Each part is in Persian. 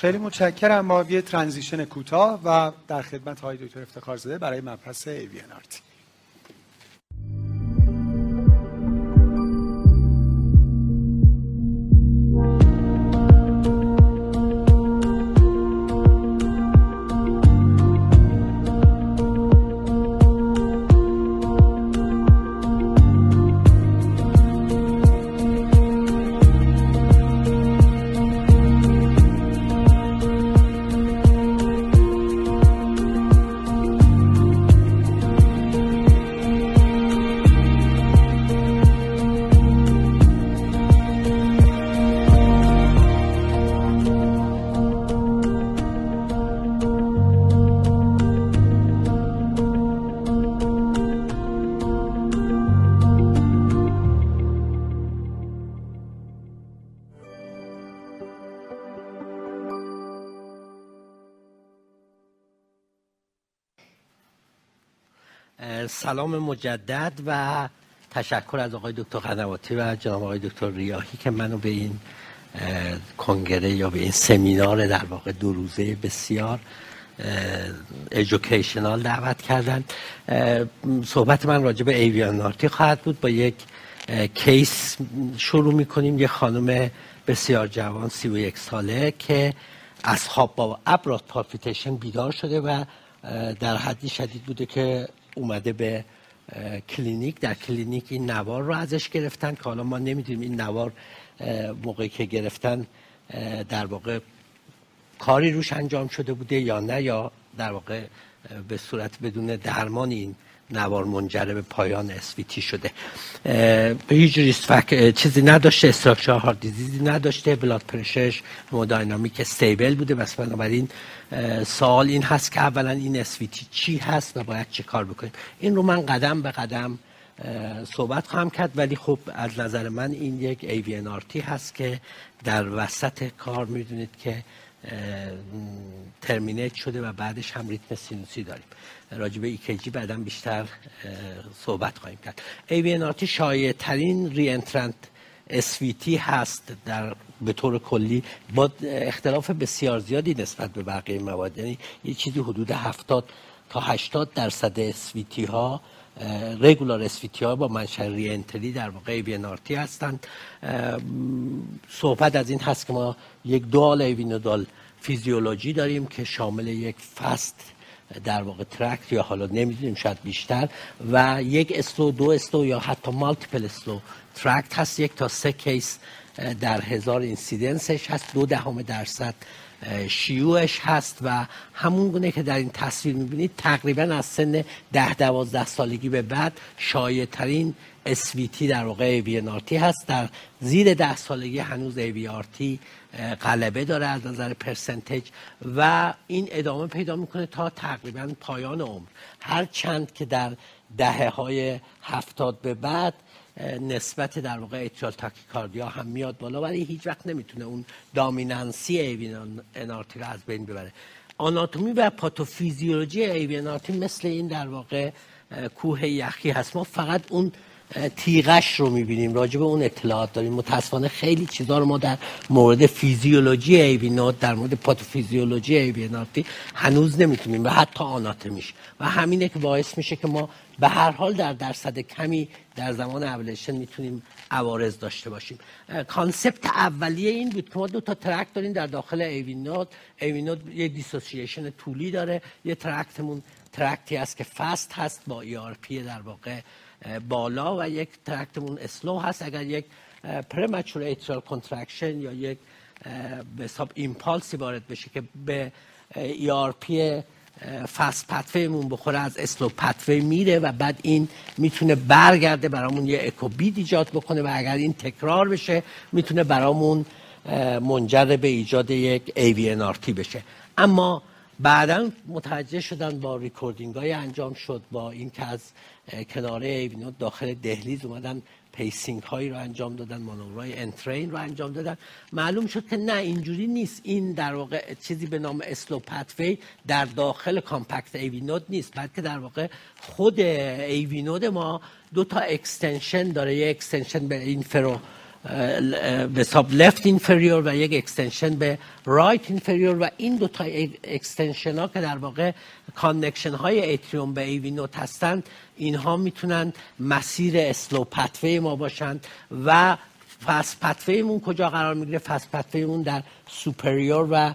خیلی متشکرم. ما یه ترانزیشن کوتاه و در خدمت های دکتر افتخار زده برای مبحث AVNRT سلام مجدد و تشکر از آقای دکتر قنواتی و جناب آقای دکتر ریاهی که منو به این کنگره یا به این سمینار در واقع دو روزه بسیار educational دعوت کردن. صحبت من راجع به AVNRT خواهد بود. با یک case شروع می‌کنیم. یه خانم بسیار جوان سی و یک ساله که از خواب با abrupt palpitation بیدار شده و در حدی شدید بوده که اومده به کلینیک. در کلینیک این نوار رو ازش گرفتن که حالا ما نمی‌دونیم این نوار موقعی که گرفتن در واقع کاری روش انجام شده بوده یا نه یا در واقع به صورت بدون درمان این نوار منجر به پایان SVT شده. به هیچ ریسک چیزی نداشته structural heart disease ی نداشته blood pressure ش hemodynamic stable بوده. پس بنابراین سوال این هست که اولا این SVT چی هست و باید چه کار بکنیم. این رو من قدم به قدم صحبت خواهم کرد ولی خب از نظر من این یک AVNRT هست که در وسط کار می‌دونید که terminate شده و بعدش هم ریتم سینوسی داریم. راجع به ECG بعدا بیشتر صحبت خواهیم کرد. AVNRT شایع ترین reentrant SVT هست در به طور کلی با اختلاف بسیار زیادی نسبت به بقیه موارد. یعنی یه چیزی حدود 70 تا 80 درصد SVT ها regular SVT ها با منشأ reentry در واقع AVNRT هستند. صحبت از این هست که ما یک dual AV nodal physiology داریم که شامل یک fast در واقع tract یا حالا نمی‌دونیم شاید بیشتر. و یک slow دو slow یا حتی multiple slow tract هست. یک تا سه case در هزار incidence ش هست. دو دهم درصد شیوعش هست. و همون گونه که در این تصویر می‌بینید تقریبا از سن ده دوازده سالگی به بعد شایع ترین SVT در واقع AVNRT هست. در زیر ده سالگی هنوز AVRT غلبه داره از نظر percentage و این ادامه پیدا می‌کنه تا تقریبا پایان عمر. هر چند که در دهه های هفتاد به بعد نسبت در واقع atrial tachycardia هم میاد بالا ولی هیچ وقت نمی‌تونه اون dominancy AVNRT رو از بین ببره. آناتومی و پاتوفیزیولوژی AVNRT مثل این در واقع کوه یخی هست. ما فقط اون tip ش رو می‌بینیم راجع به اون اطلاعات داریم. متاسفانه خیلی چیزا رو ما در مورد فیزیولوژی AV node در مورد پاتوفیزیولوژی AVNRT هنوز نمی‌دونیم و حتی آناتومیش. و همینه که باعث میشه که ما به هر حال در درصد کمی در زمان اولشن می‌تونیم عوارض داشته باشیم. concept اولیه این بود که ما دو تا tract داریم در داخل AV node AV node یه dissociation طولی داره. یه tract مون tract ی هست که fast هست با ERP در واقع بالا و یک tract مون slow هست. اگر یک premature atrial contraction یا یک به حساب impulse ی وارد بشه که به ERP fast pathway مون بخوره از slow pathway میره و بعد این می‌تونه برگرده برامون یه echo beat ایجاد بکنه و اگر این تکرار بشه می‌تونه برامون منجر به ایجاد یک AVNRT بشه. اما بعدا متوجه شدن با recording های انجام شد با این که از کناره AV node داخل دهلیز اومدن pacing هایی رو انجام دادن مانورهای entrainment رو انجام دادن. معلوم شد که نه اینجوری نیست. این در واقع چیزی به نام slow pathway در داخل compact AV node نیست بلکه در واقع خود AV node ما دو تا extension داره. یه extension به inferior به حساب left inferior و یک extension به right inferior و این دو تا extension ها که در واقع connection های atrium به AV node هستند اینها می‌تونن مسیر slow pathway ما باشند و fast pathway مون کجا قرار می‌گیره؟ fast pathway مون در superior و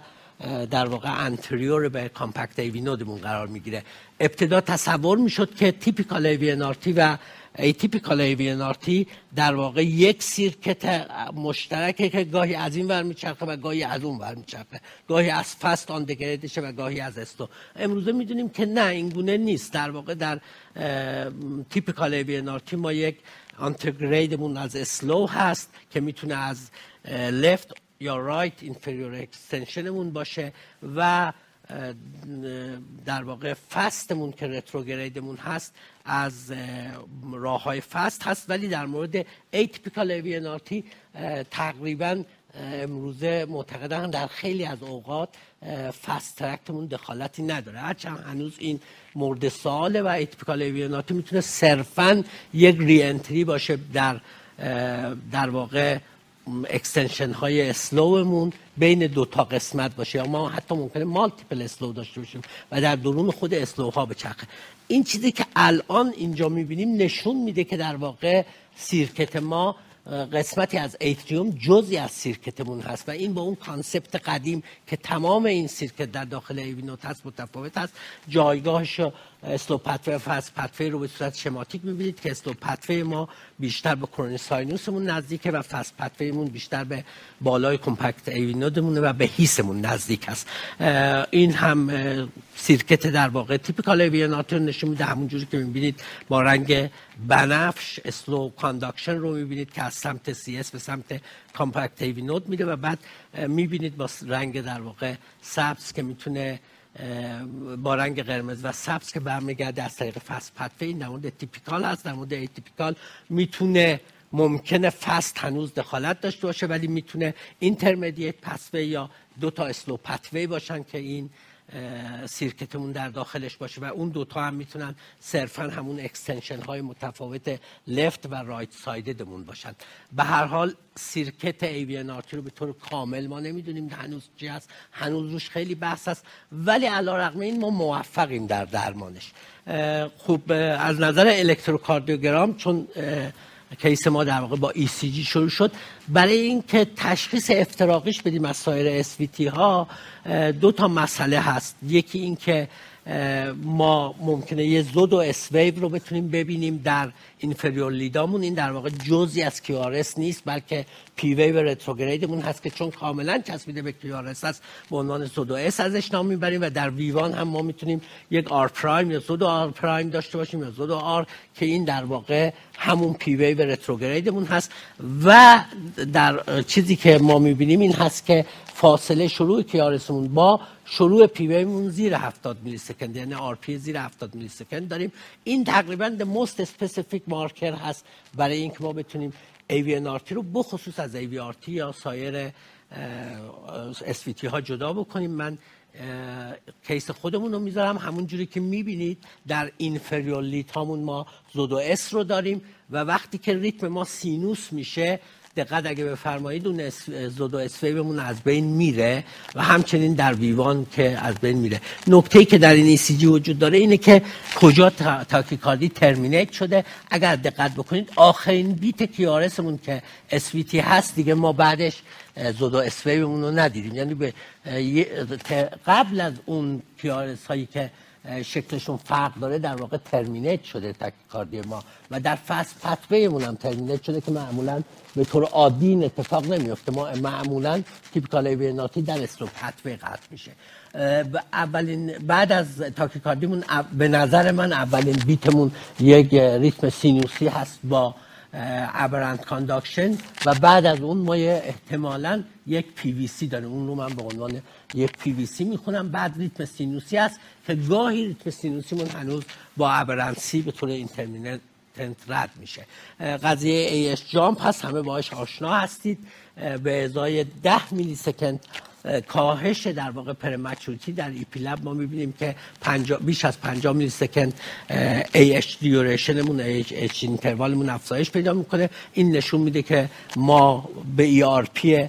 در واقع anterior به compact AV node مون قرار می‌گیره. ابتدا تصور می‌شد که typical AV و atypical AV در واقع یک circuit مشترکه که گاهی از این ور میچرخه و گاهی از اون ور میچرخه. گاهی از fast antegrade شه و گاهی از slow. امروزه می‌دونیم که نه این گونه نیست. در واقع در typical AV ما یک antegrade مون از slow هست که می‌تونه از left یا right inferior extension مون باشه و در واقع fast مون که retrograde مون هست از راه های fast هست ولی در مورد atypical AVNRT تقریبا امروزه معتقدن در خیلی از اوقات fast tract مون دخالتی نداره. هرچند هنوز این مورد سواله و atypical AVNRT می‌تونه صرفا یک reentry باشه در در واقع extension های slow مون بین دو تا قسمت باشه. یا ما حتی ممکنه multiple slow داشته باشیم و در درون خود slow ها بچرخه. این چیزی که الان اینجا می‌بینیم نشون میده که در واقع circuit ما قسمتی از atrium جزی از circuit مون هست و این با اون concept قدیم که تمام این circuit در داخل AV node هست متفاوت هست. جایگاهش slow pathway و fast pathway رو به صورت شماتیک می‌بینید که slow pathway ما بیشتر به coronary sinus مون نزدیکه و fast pathway مون بیشتر به بالای compact AV node مونه و به His مون نزدیک است. این هم circuit در واقع typical AVNRT رو نشون میده. همون جوری که می‌بینید با رنگ بنفش slow conduction رو می‌بینید که از سمت CS به سمت compact AV node میده و بعد می‌بینید با رنگ در واقع سبز که می‌تونه با رنگ قرمز و سبز که برمیگرده از طریق fast pathway ه. این در مورد typical هست. در مورد atypical می‌تونه ممکنه fast هنوز دخالت داشته باشه ولی می‌تونه intermediate pathway ه یا دو تا slow pathway باشن که این circuit مون در داخلش باشه و اون دوتا هم می‌تونن صرفا همون extension های متفاوت left و right side مون باشن. به هر حال circuit AVNRT رو به طور کامل ما نمی‌دونیم هنوز چی هست هنوز روش خیلی بحث هست ولی علی‌رغم این ما موفقیم در درمانش. خوب از نظر الکتروکاردیوگرام چون case ما در واقع با ECG شروع شد. برای اینکه تشخیص افتراقیش بدیم از سایر SVT ها دو تا مسئله هست. یکی اینکه ما ممکنه یه pseudo S wave رو بتونیم ببینیم در inferior lead امون این در واقع جزی از QRS نیست بلکه P wave retrograde مون هست که چون کاملا چسبیده به QRS هست به عنوان pseudo S ازش نام می‌بریم و در V1 هم ما می‌تونیم یک R prime یا pseudo R prime داشته باشیم یا pseudo R که این در واقع همون P wave retrograde مون هست. و در چیزی که ما می‌بینیم این هست که فاصله شروع QRS مون با شروع P wave مون زیر 70 millisecond یعنی RP زیر 70 millisecond داریم. این تقریبا the most specific marker هست برای اینکه ما بتونیم AVNRT رو بخصوص از AT یا سایر SVT ها جدا بکنیم. من case خودمون رو می‌ذارم. همون جوری که می‌بینید در inferior lead هامون ما pseudo S رو داریم و وقتی که ریتم ما سینوس میشه دقت اگه بفرمایید اون pseudo S wave مون از بین میره و همچنین در V1 که از بین میره. نکته که در این ECG وجود داره اینه که کجا تاکیکاردی ترمینیت شده. اگر دقت بکنید آخرین بیت کیارسمون که اسویتی هست دیگه ما بعدش زودو اسفیبمون رو ندیدیم. یعنی به قبل از اون کیارس هایی که شکلشون فرق داره در واقع ترمینیت شده تاکیکاردی ما. و در فصل پتوهمون هم ترمینیت شده که معمولا به طور عادی این اتفاق نمیفته ما معمولا typical AVNRT در slow pathway قطع میشه. اولین بعد از تاکیکاردیمون به نظر من اولین beat مون یک ریتم سینوسی هست با aberrant conduction و بعد از اون ما احتمالا یک پی وی سی داریم. اون رو من به عنوان یک پی وی سی می‌خونم. بعد ریتم سینوسی هست که گاهی ریتم سینوسی من هنوز با aberrancy به طور intermittent رد میشه. قضیه AH jump هست. همه باش آشنا هستید. به ازای 10 millisecond کاهش در واقع prematurity در EP lab ما می‌بینیم که بیش از 50 millisecond AH duration مون AH interval مون افزایش پیدا می‌کنه. این نشون میده که ما به ERP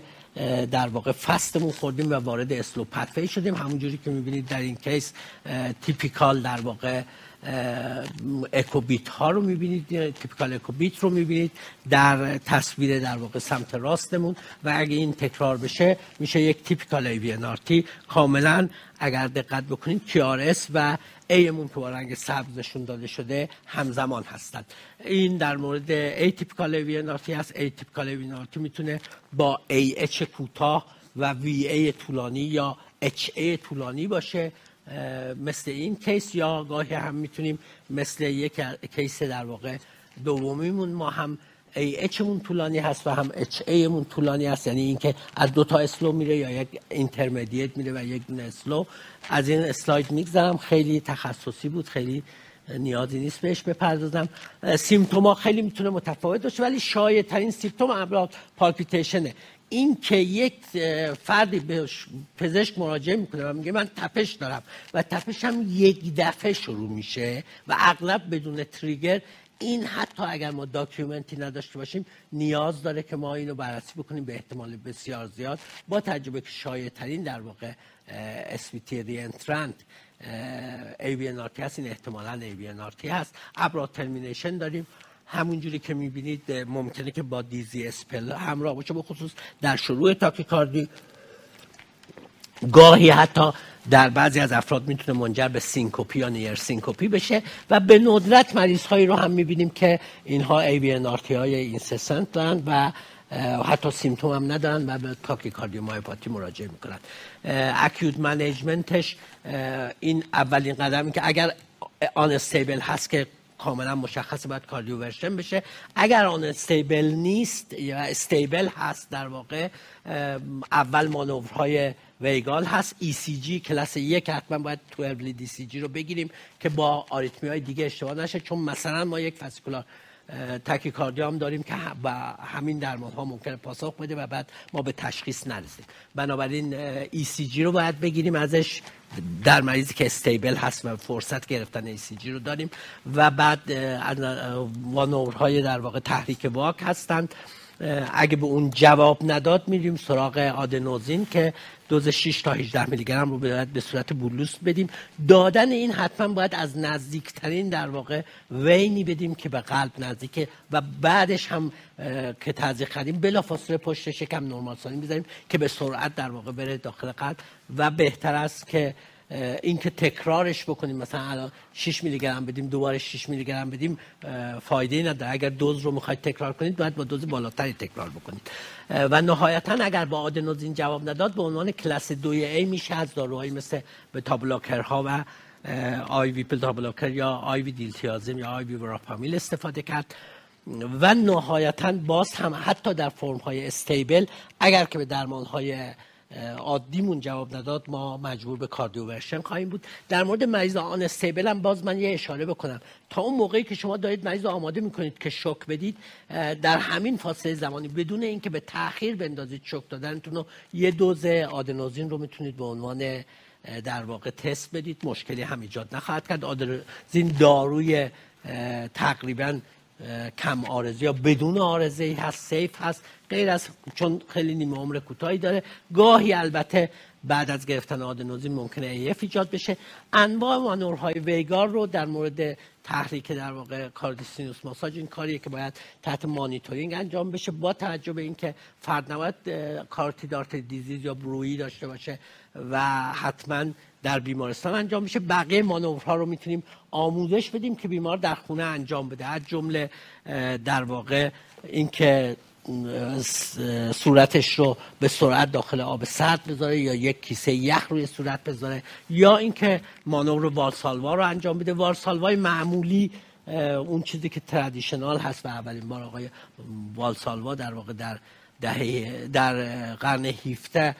در واقع fast مون خوردیم و وارد slow pathway شدیم. همونجوری که می‌بینید در این case typical در واقع echo beat ها رو می‌بینید typical echo beat رو می‌بینید در تصویر در واقع سمت راستمون و اگه این تکرار بشه میشه یک typical AVNRT کاملا اگر دقت بکنید V و A مون که با رنگ سبز نشون داده شده همزمان هستند این در مورد atypical AVNRT هست. atypical AVNRT می‌تونه با AH کوتاه و VA طولانی یا HA طولانی باشه. مثل این case یا گاهی هم می‌تونیم مثل یک case در واقع دومیمون ما هم AH مون طولانی هست و هم HA مون طولانی هست. یعنی اینکه از دو تا slow میره یا یک intermediate میره و یک دونه slow از این اسلاید میگذرم. خیلی تخصصی بود خیلی نیازی نیست بهش بپردازم. symptom ا خیلی می‌تونه متفاوت باشه ولی شایع ترین symptom abrupt palpitation ه این که یک فردی به پزشک مراجعه می‌کنه و میگه من تپش دارم و تپش هم یک دفعه شروع میشه و اغلب بدون trigger این حتی اگر ما document ی نداشته باشیم نیاز داره که ما اینو بررسی بکنیم به احتمال بسیار زیاد با تجربه که شایع ترین در واقع SVT reentrant AVNRT هست. این احتمالا AVNRT هست. abrupt termination داریم. همونجوری که می‌بینید ممکنه که با dizzy spell همراه باشه به خصوص در شروع تاکیکاردی. گاهی حتی در بعضی از افراد می‌تونه منجر به سینکوپی یا near syncope بشه و به ندرت مریض هایی رو هم می‌بینیم که اینها AVNRT های incessant دارن و حتی symptom هم ندارن و با tachycardiomyopathy مراجعه می‌کنن. acute management ش این اولین قدمی که اگر unstable هست که کاملا مشخص باید cardioversion بشه. اگر unstable نیست یا stable هست در واقع اول مانورهای vagal هست. ECG کلاس یک حتما باید 12 lead ECG رو بگیریم که با آریتمی های دیگه اشتباه نشه. چون مثلا ما یک fascicular tachycardia هم داریم که با همین درمان ها ممکنه پاسخ بده و بعد ما به تشخیص نرسیم. بنابراین ECG رو باید بگیریم ازش در مریضی که stable هست و فرصت گرفتن ECG رو داریم و بعد وانورهای در واقع تحریک واک هستند. اگه به اون جواب نداد میریم سراغ آدنوزین که دوز 6 تا 18 میلی گرم رو باید به صورت بولوس بدیم. دادن این حتما باید از نزدیکترین در واقع وینی بدیم که به قلب نزدیکه و بعدش هم که تزریق کردیم بلافاصله پشت شکم نرمال سالین بذاریم که به سرعت در واقع بره داخل قلب و بهتر است که اینکه تکرارش بکنیم. مثلا الان 6 میلی گرم بدیم دوباره 6 میلی گرم بدیم فایده ای نداره. اگر دوز رو می‌خواید تکرار کنید باید با دوز بالاتری تکرار بکنید. و نهایتا اگر با آدنوزین جواب نداد به عنوان کلاس 2 A میشه از داروهایی مثل بتا ها و IV blocker یا IV دیلتیازم یا IV وراپامیل استفاده کرد. و نهایتا باز هم حتی در فرم های stable اگر که به درمان های عادیمون جواب نداد ما مجبور به کاردیوورشن خواهیم بود. در مورد مریض آن استیبل هم باز من یه اشاره بکنم. تا اون موقعی که شما دارید مریض آماده می‌کنید که شوک بدید در همین فاصله زمانی بدون اینکه به تاخیر بندازید شوک دادنتون رو یه دوز آدنوزین رو می‌تونید به عنوان در واقع تست بدید. مشکلی هم ایجاد نخواهد کرد. آدنوزین داروی تقریبا کم آرزه یا بدون آرزه هست سیف هست. غیر از چون خیلی نیمه عمر کوتاهی داره گاهی البته بعد از گرفتن آدنوزین ممکنه ایف ایجاد بشه. انواع مانورهای ویگار رو در مورد تحریک در واقع کاردیسینوس ماساژ این کاریه که باید تحت مانیتورینگ انجام بشه با توجه به اینکه فرد نباید کارتیدارت دیزیز یا برویی داشته باشه و حتما در بیمارستان انجام میشه بقیه مانورها رو می‌تونیم آموزش بدیم که بیمار در خونه انجام بده. از جمله در واقع اینکه صورتش رو به سرعت داخل آب سرد بذاره یا یک کیسه یخ روی صورت بذاره یا اینکه مانور والسالوا رو انجام بده. والسالوای معمولی اون چیزی که ترادیشنال هست و اولین بار آقای والسالوا در واقع در دهه در قرن 17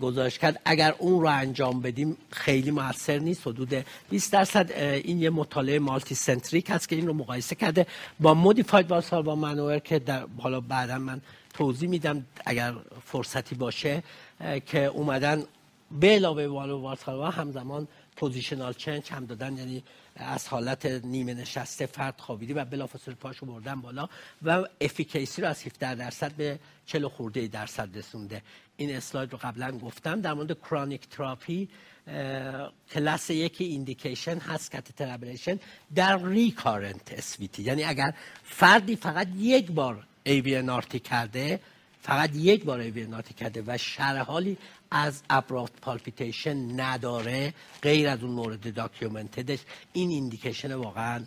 گزارش کرد. اگر اون رو انجام بدیم خیلی موثر نیست حدود 20 درصد این یه مطالعه multicentric هست که این رو مقایسه کرده با modified vagal maneuver که در حالا بعدا من توضیح میدم اگر فرصتی باشه که اومدن به علاوه والو همزمان positional change هم دادن یعنی از حالت نیمه نشسته فرد خوابیده و بلافاصله پاشو بردن بالا و efficacy رو از 17 درصد به 40 خورده درصد رسونده. این اسلاید رو قبلا گفتم. در مورد chronic therapy کلاس یکی indication هست catheter در recurrent SVT. یعنی اگر فردی فقط یک بار SVT کرده فقط یک بار SVT کرده و حالی از abrupt palpitation نداره غیر از اون مورد documented ش این indication واقعا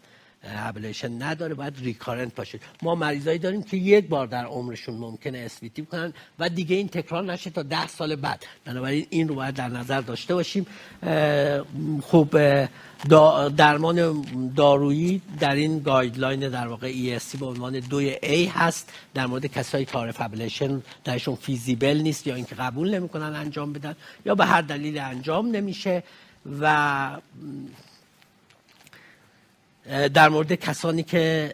ablation نداره باید recurrent باشه. ما مریضایی داریم که یک بار در عمرشون ممکنه SVT کنن و دیگه این تکرار نشه تا ده سال بعد. بنابراین این رو باید در نظر داشته باشیم. خوب درمان دارویی در این guideline در واقع ESC به عنوان دوی A هست. در مورد کسایی که RF ablation درشون feasible نیست یا اینکه قبول نمی‌کنن انجام بدن یا به هر دلیل انجام نمیشه و در مورد کسانی که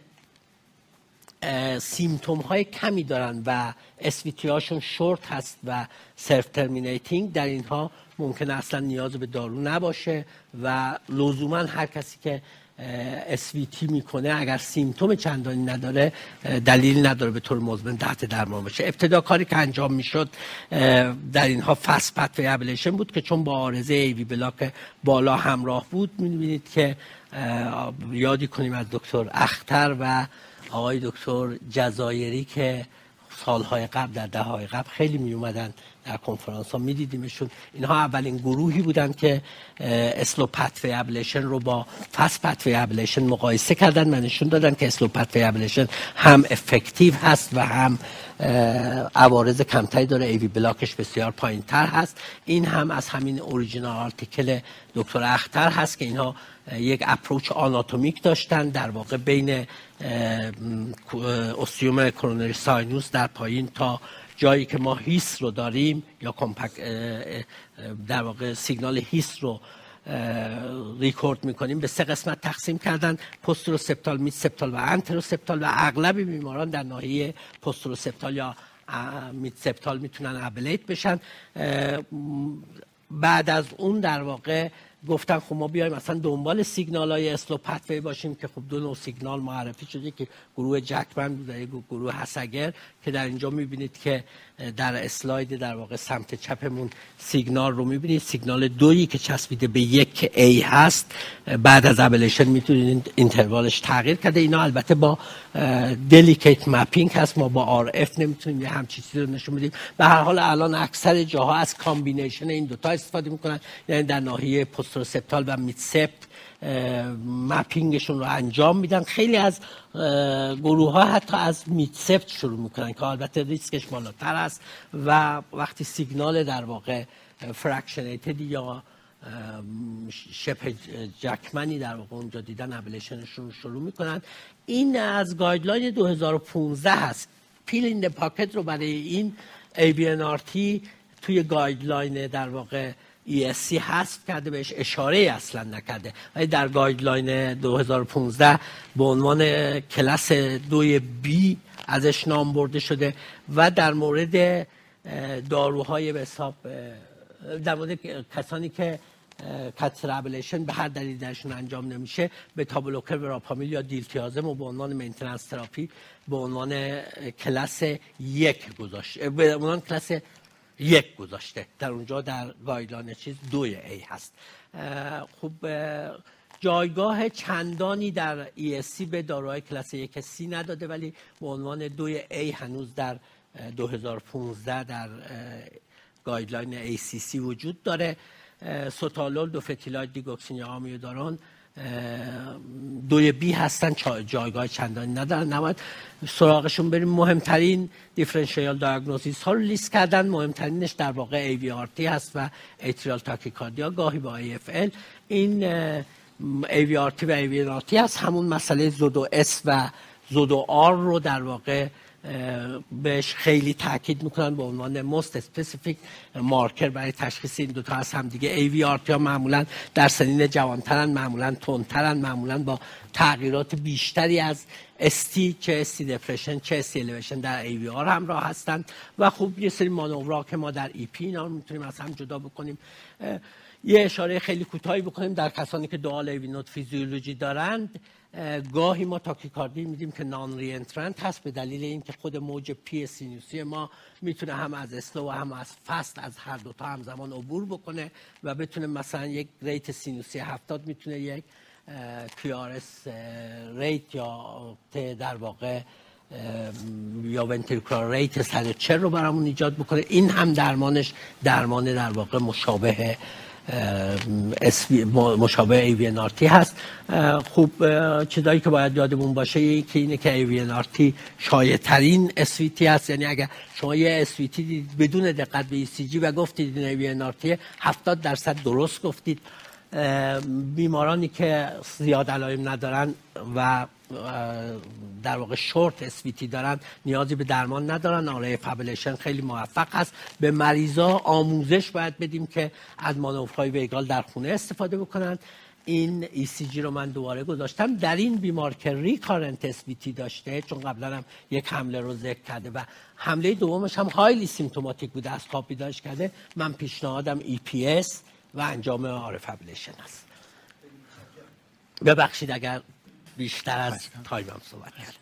symptom های کمی دارن و SVT هاشون شورت هست و self terminating در اینها ممکنه اصلا نیاز به دارو نباشه و لزوما هر کسی که SVT می‌کنه اگر symptom چندانی نداره دلیل نداره به طور مزمن تحت درمان باشه. ابتدا کاری که انجام می‌شد در اینها fast pathway ablation بود که چون با عارضه AV block بالا همراه بود می‌بینید که یادی کنیم از دکتر اختر و آقای دکتر جزایری که سالهای قبل در دهه‌های قبل خیلی می اومدن در کنفرانس ها می دیدیمشون اینها اولین گروهی بودن که slow pathway ablation رو با fast pathway ablation مقایسه کردن و نشون دادن که slow pathway ablation هم effective هست و هم عوارض کمتری داره. AV block ش بسیار پایین تر هست. این هم از همین original article دکتر اختر هست که اینها یک approach anatomic داشتن در واقع بین ostium coronary sinus در پایین تا جایی که ما His رو داریم یا compact در واقع سیگنال His رو ریکورد می‌کنیم به سه قسمت تقسیم کردن posteroseptal mid septal و anteroseptal و اغلب بیماران در ناحیه posteroseptal یا mid septal می‌تونن ablate بشن. بعد از اون در واقع گفتن خب ما بیایم مثلا دنبال سیگنال های slow pathway باشیم که خب دو نوع سیگنال معرفی شده که گروه Jackman بوده گروه Haissaguerre که در اینجا می‌بینید که در اسلاید در واقع سمت چپمون سیگنال رو می‌بینید. سیگنال دویی که چسبیده به یک A هست. بعد از ablation می‌تونید interval ش تغییر کرده. اینا البته با delicate mapping هست. ما با RF نمی‌تونیم یه همچی چیزی رو نشون بدیم. به هر حال الان اکثر جاها از combination این دوتا استفاده می‌کنن. یعنی در ناحیه posteroseptal و mid sept mapping شون رو انجام میدن. خیلی از گروه ها حتی از mid sept شروع می‌کنن که البته ریسکش بالاتر است و وقتی سیگنال در واقع fractionated یا sharp Jackman ی در واقع اونجا دیدن ablation شون شروع می‌کنن. این از guideline 2015 هست. pill in pocket رو برای این AVNRT توی guideline در واقع ESC حذف کرده بهش اشاره اصلا نکرده. ولی در guideline 2015 به عنوان کلاس دوی B ازش نام برده شده و در مورد داروهای به حساب در مورد کسانی که catheter ablation به هر دلیل درشون انجام نمیشه beta blocker وراپامیل یا دیلتیازم و به عنوان maintenance therapy به عنوان کلاس یک گذاشته به عنوان کلاس یک گذاشته. در اونجا در guideline چیز دوی A هست. خب جایگاه چندانی در ESC به داروهای کلاس یک C نداده ولی به عنوان دوی A هنوز در 2015 در guideline ACC وجود داره. سوتالول دوفتیلاید دیگوکسین یا آمیودارون دوی B هستن جایگاه چندانی ندارن. نباید سراغشون بریم. مهمترین differential diagnosis ها رو لیست کردن. مهمترینش در واقع AVRT هست و atrial tachycardia گاهی با AFL این ای وی آر تی و ای وی آر تی هست. همون مسئله pseudo S و pseudo R رو در واقع بهش خیلی تاکید می‌کنن به عنوان most specific marker برای تشخیص این دوتا از هم دیگه AVRT ها معمولا در سنین جوانترن معمولا تندترن معمولا با تغییرات بیشتری از ST چه ST depression چه ST elevation در aVR همراه هستند و خوب یه سری مانورا که ما در EP اینا رو می‌تونیم از هم جدا بکنیم. یه اشاره خیلی کوتاهی بکنیم در کسانی که dual AV node physiology دارند. گاهی ما تاکیکاردی میدیم که non-reentrant هست به دلیل اینکه خود موج P سینوسی ما می‌تونه هم از slow و هم از fast از هر دو تا همزمان عبور بکنه و بتونه مثلا یک rate سینوسی 70 می‌تونه یک QRS rate یا در واقع یا ventricular rate 140 رو برامون ایجاد بکنه. این هم درمانش درمان در واقع مشابه مشابه AVNRT هست. خوب چیزایی که باید یادمون باشه یکی اینه که ای شایع ترین اسویتی هست. یعنی اگر شما یه دید بدون دقت به ای و گفتید این ای 70 درصد درست گفتید بیمارانی که زیاد علائم ندارن و در واقع short SVT دارن نیازی به درمان ندارن. RF ablation خیلی موفق هست به مریضا آموزش باید بدیم که از مانورهای vagal در خونه استفاده بکنن. این ECG رو من دوباره گذاشتم. در این بیمار که recurrent SVT داشته چون قبلا هم یک حمله رو ذکر کرده و حمله دومش هم highly symptomatic بوده از خواب بیدارش کرده من پیشنهادم EPS و انجام RF ablation است ببخشید اگر بیشتر از time م صحبت کرد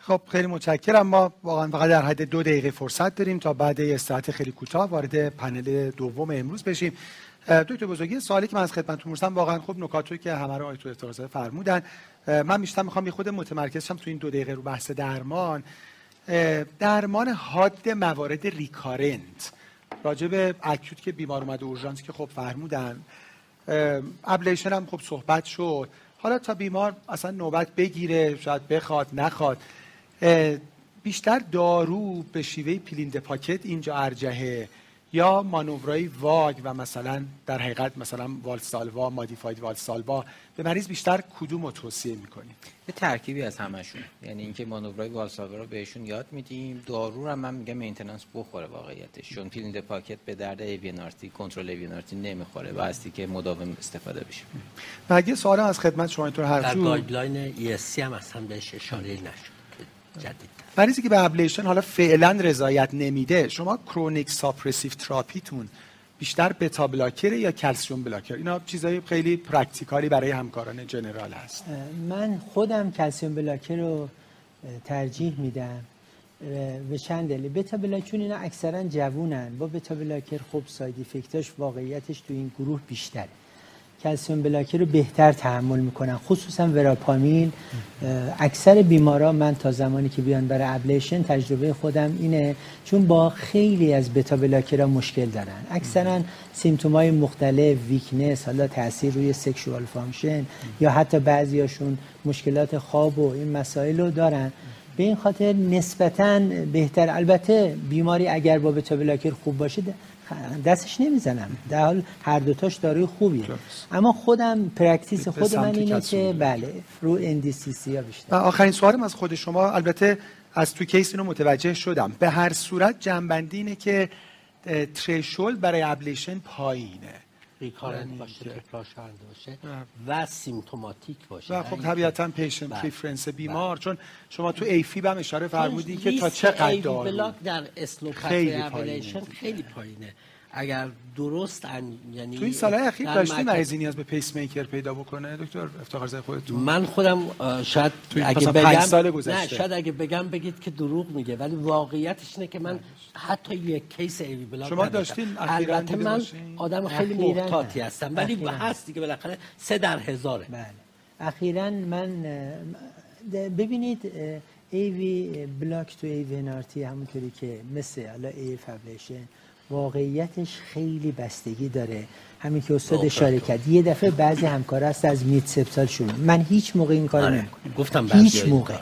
خب خیلی متشکرم. ما واقعا فقط در حد دو دقیقه فرصت داریم تا بعد استراحت خیلی کوتاه وارد پنل دوم امروز بشیم. دکتر بزرگی سوالی که من از خدمتتون می‌پرسم واقعا خوب نکاتی که همه رو آیتو افتخار فرمودن. من بیشتر می‌خوام یه خورده متمرکز شم تو این دو دقیقه رو بحث درمان. درمان حاد موارد recurrent. راجع به acute که بیمار اومده اورژانس که خب فرمودن. ablation هم خب صحبت شد. حالا تا بیمار اصلا نوبت بگیره شاید بخواد نخواد. بیشتر دارو به شیوه pill in the pocket اینجا ارجحه. یا مانورای واگ و مثلا در حقیقت مثلا والسالوا modified Valsalva به مریض بیشتر کدوم رو توصیه می‌کنیم یه ترکیبی از همشون یعنی اینکه مانورای والسالوا رو بهشون یاد میدیم. دارو رو من میگم maintenance بخوره واقعیتش. چون pill in the pocket به درد AVNRT کنترل AVNRT نمی‌خوره و هستی که مداوم استفاده بشه. و اگه سوال از خدمت شما اینطور هر در guideline ESC هم اصلا بهش اشاره نشد. جدید. مریضی که به ablation حالا فعلا رضایت نمیده شما chronic suppressive therapy تون بیشتر beta blocker یا calcium blocker؟ اینا چیزای خیلی practical ی برای همکاران general هست. من خودم calcium blocker رو ترجیح میدم. به چند دلیل. beta blocker اینا اکثرا جوونن. با beta blocker خب side effect اش واقعیتش تو این گروه بیشتره. calcium blocker رو بهتر تحمل می‌کنن خصوصا وراپامیل. اکثر بیمارا من تا زمانی که بیان برای ablation تجربه خودم اینه چون با خیلی از beta blocker مشکل دارن. اکثرا symptom های مختلف weakness حالا تاثیر روی sexual function یا حتی بعضیاشون مشکلات خواب و این مسائل رو دارن. به این خاطر نسبتا بهتر. البته بیماری اگر با beta blocker خوب باشه دستش نمی‌زنم. در حال هر دوتاش داروی خوبیه. اما خودم practice خود من اینه که بله رو NDCC ها بیشتر. و آخرین سوالم از خود شما البته از تو case اینو متوجه شدم. به هر صورت جمع‌بندی اینه که threshold برای ablation پایینه. recurrent باشه تکرار باشه و symptomatic باشه. و خب طبیعتا patient preference بیمار بله. چون شما تو AF هم اشاره فرمودی که تا چقدر دارو؟ block در خیلی پایینه. خیلی پایینه. اگر درست ان... یعنی تو این سالهای اخیر داشتی مریضی نیاز به پیس میکر پیدا بکنه؟ دکتر افتخار زای خودتون. من خودم شاید اگه بگم سال گذشته. نه شاید اگه بگم بگید که دروغ میگه ولی واقعیتش اینه که من حتی یک case AV block شما داشتین البته من آدم خیلی محتاطی هستم ولی هست دیگه بالاخره سه در هزاره. بله. اخیرا من ببینید AV block تو AVNRT همونطوری که مثل حالا AF ablation واقعیتش خیلی بستگی داره. همین که استاد اشاره کرد یه دفعه بعضی همکار هست از مید سپسال شروع من هیچ موقع این کار آره. نمی‌کنم. گفتم هیچ موقع.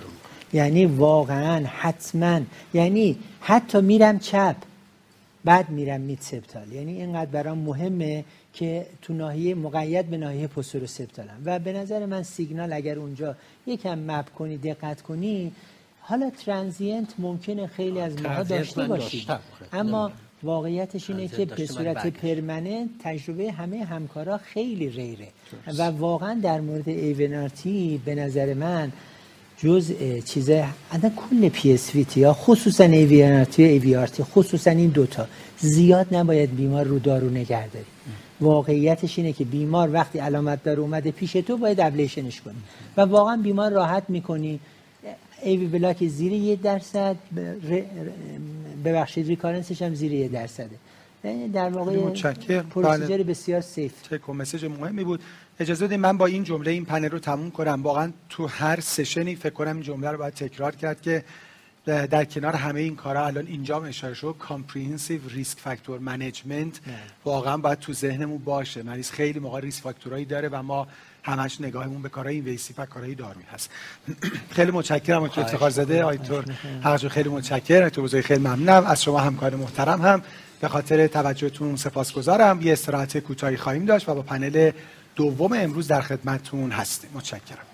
یعنی واقعا حتما. یعنی حتی میرم چپ بعد میرم مید سپتال. یعنی اینقدر برام مهمه که تو ناحیه مقید به ناحیه پوستورو سپتالم. و به نظر من سیگنال اگر اونجا یکم مپ کنی دقت کنی حالا transient ممکنه خیلی از ماها داشته باشید اما واقعیتش اینه که به صورت permanent تجربه همه همکارا خیلی rare ه و واقعا در مورد AVNRT به نظر من جز چیزه اصلا کل PSVT ها خصوصا AVNRT و AVRT خصوصا این دوتا زیاد نباید بیمار رو دارو نگه داری. واقعیتش اینه که بیمار وقتی علامت داره اومده پیش تو باید ablation ش کنی. و واقعا بیمار راحت می‌کنی. AV block زیر یه درصد ببخشید recurrence ش هم زیر یه درصده. در واقع procedure. بسیار safe take message مهمی بود. اجازه بدید من با این جمله این پنل رو تموم کنم. واقعا تو هر session ی فکر کنم این جمله رو باید تکرار کرد که در کنار همه این کارا الان اینجا اشاره شد. comprehensive risk factor management واقعا باید تو ذهنمون باشه. مریض خیلی موقع risk factor ایی داره و ما همش نگاهمون به کارهای ویسی و کارهای دارویی هست. خیلی متشکرم که افتخار زده. آیتور حقیقتا خیلی متشکرم. تو بزرگی خیلی ممنونم. از شما همکار محترم هم. به خاطر توجهتون سپاسگزارم. یه استراحت کوتاهی خواهیم داشت و با پنل دوم امروز در خدمتتون هستیم. متشکرم.